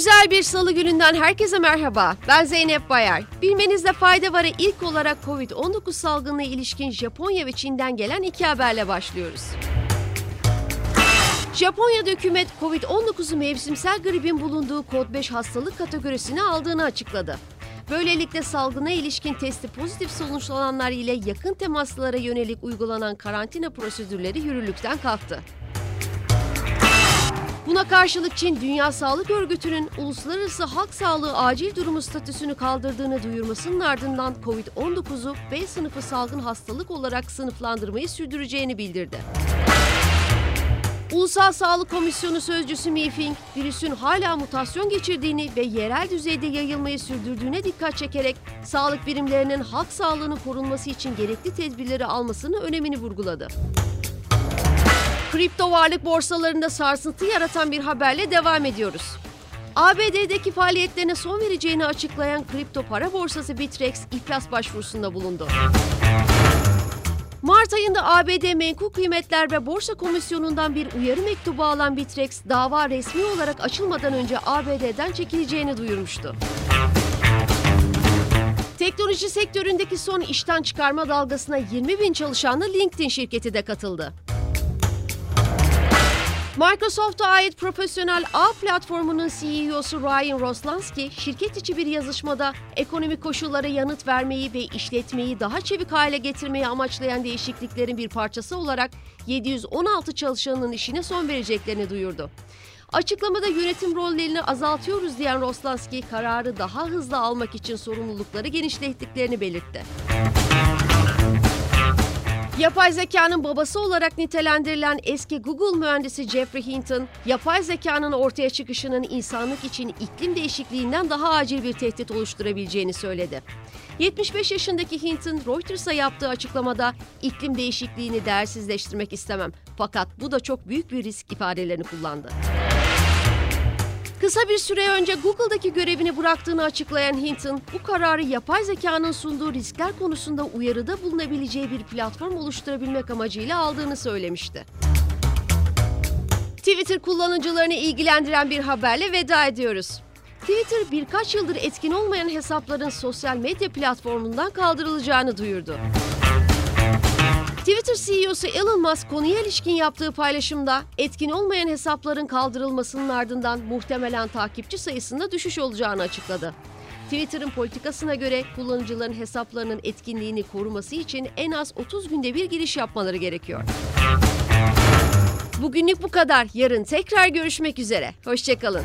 Güzel bir salı gününden herkese merhaba. Ben Zeynep Bayar. Bilmenizde fayda var'a ilk olarak Covid-19 salgınına ilişkin Japonya ve Çin'den gelen iki haberle başlıyoruz. Japonya'da hükümet Covid-19'u mevsimsel gripin bulunduğu kod 5 hastalık kategorisine aldığını açıkladı. Böylelikle salgına ilişkin testi pozitif sonuçlananlar ile yakın temaslara yönelik uygulanan karantina prosedürleri yürürlükten kalktı. Buna karşılık Çin Dünya Sağlık Örgütü'nün uluslararası halk sağlığı acil durumu statüsünü kaldırdığını duyurmasının ardından COVID-19'u B sınıfı salgın hastalık olarak sınıflandırmayı sürdüreceğini bildirdi. Ulusal Sağlık Komisyonu Sözcüsü Mi Fing, virüsün hala mutasyon geçirdiğini ve yerel düzeyde yayılmayı sürdürdüğüne dikkat çekerek sağlık birimlerinin halk sağlığının korunması için gerekli tedbirleri almasını önemini vurguladı. Kripto varlık borsalarında sarsıntı yaratan bir haberle devam ediyoruz. ABD'deki faaliyetlerine son vereceğini açıklayan kripto para borsası Bitrex iflas başvurusunda bulundu. Mart ayında ABD Menkul Kıymetler ve Borsa Komisyonu'ndan bir uyarı mektubu alan Bitrex, dava resmi olarak açılmadan önce ABD'den çekileceğini duyurmuştu. Teknoloji sektöründeki son işten çıkarma dalgasına 20 bin çalışanlı LinkedIn şirketi de katıldı. Microsoft'a ait profesyonel ağ platformunun CEO'su Ryan Roslansky, şirket içi bir yazışmada ekonomik koşullara yanıt vermeyi ve işletmeyi daha çevik hale getirmeyi amaçlayan değişikliklerin bir parçası olarak 716 çalışanın işine son vereceklerini duyurdu. Açıklamada yönetim rollerini azaltıyoruz diyen Roslansky, kararı daha hızlı almak için sorumlulukları genişlettiklerini belirtti. Yapay zekanın babası olarak nitelendirilen eski Google mühendisi Jeffrey Hinton, yapay zekanın ortaya çıkışının insanlık için iklim değişikliğinden daha acil bir tehdit oluşturabileceğini söyledi. 75 yaşındaki Hinton, Reuters'a yaptığı açıklamada iklim değişikliğini değersizleştirmek istemem fakat bu da çok büyük bir risk ifadelerini kullandı. Kısa bir süre önce Google'daki görevini bıraktığını açıklayan Hinton, bu kararı yapay zekanın sunduğu riskler konusunda uyarıda bulunabileceği bir platform oluşturabilmek amacıyla aldığını söylemişti. Twitter kullanıcılarını ilgilendiren bir haberle veda ediyoruz. Twitter birkaç yıldır etkin olmayan hesapların sosyal medya platformundan kaldırılacağını duyurdu. Twitter CEO'su Elon Musk konuya ilişkin yaptığı paylaşımda etkin olmayan hesapların kaldırılmasının ardından muhtemelen takipçi sayısında düşüş olacağını açıkladı. Twitter'ın politikasına göre kullanıcıların hesaplarının etkinliğini koruması için en az 30 günde bir giriş yapmaları gerekiyor. Bugünlük bu kadar. Yarın tekrar görüşmek üzere. Hoşçakalın.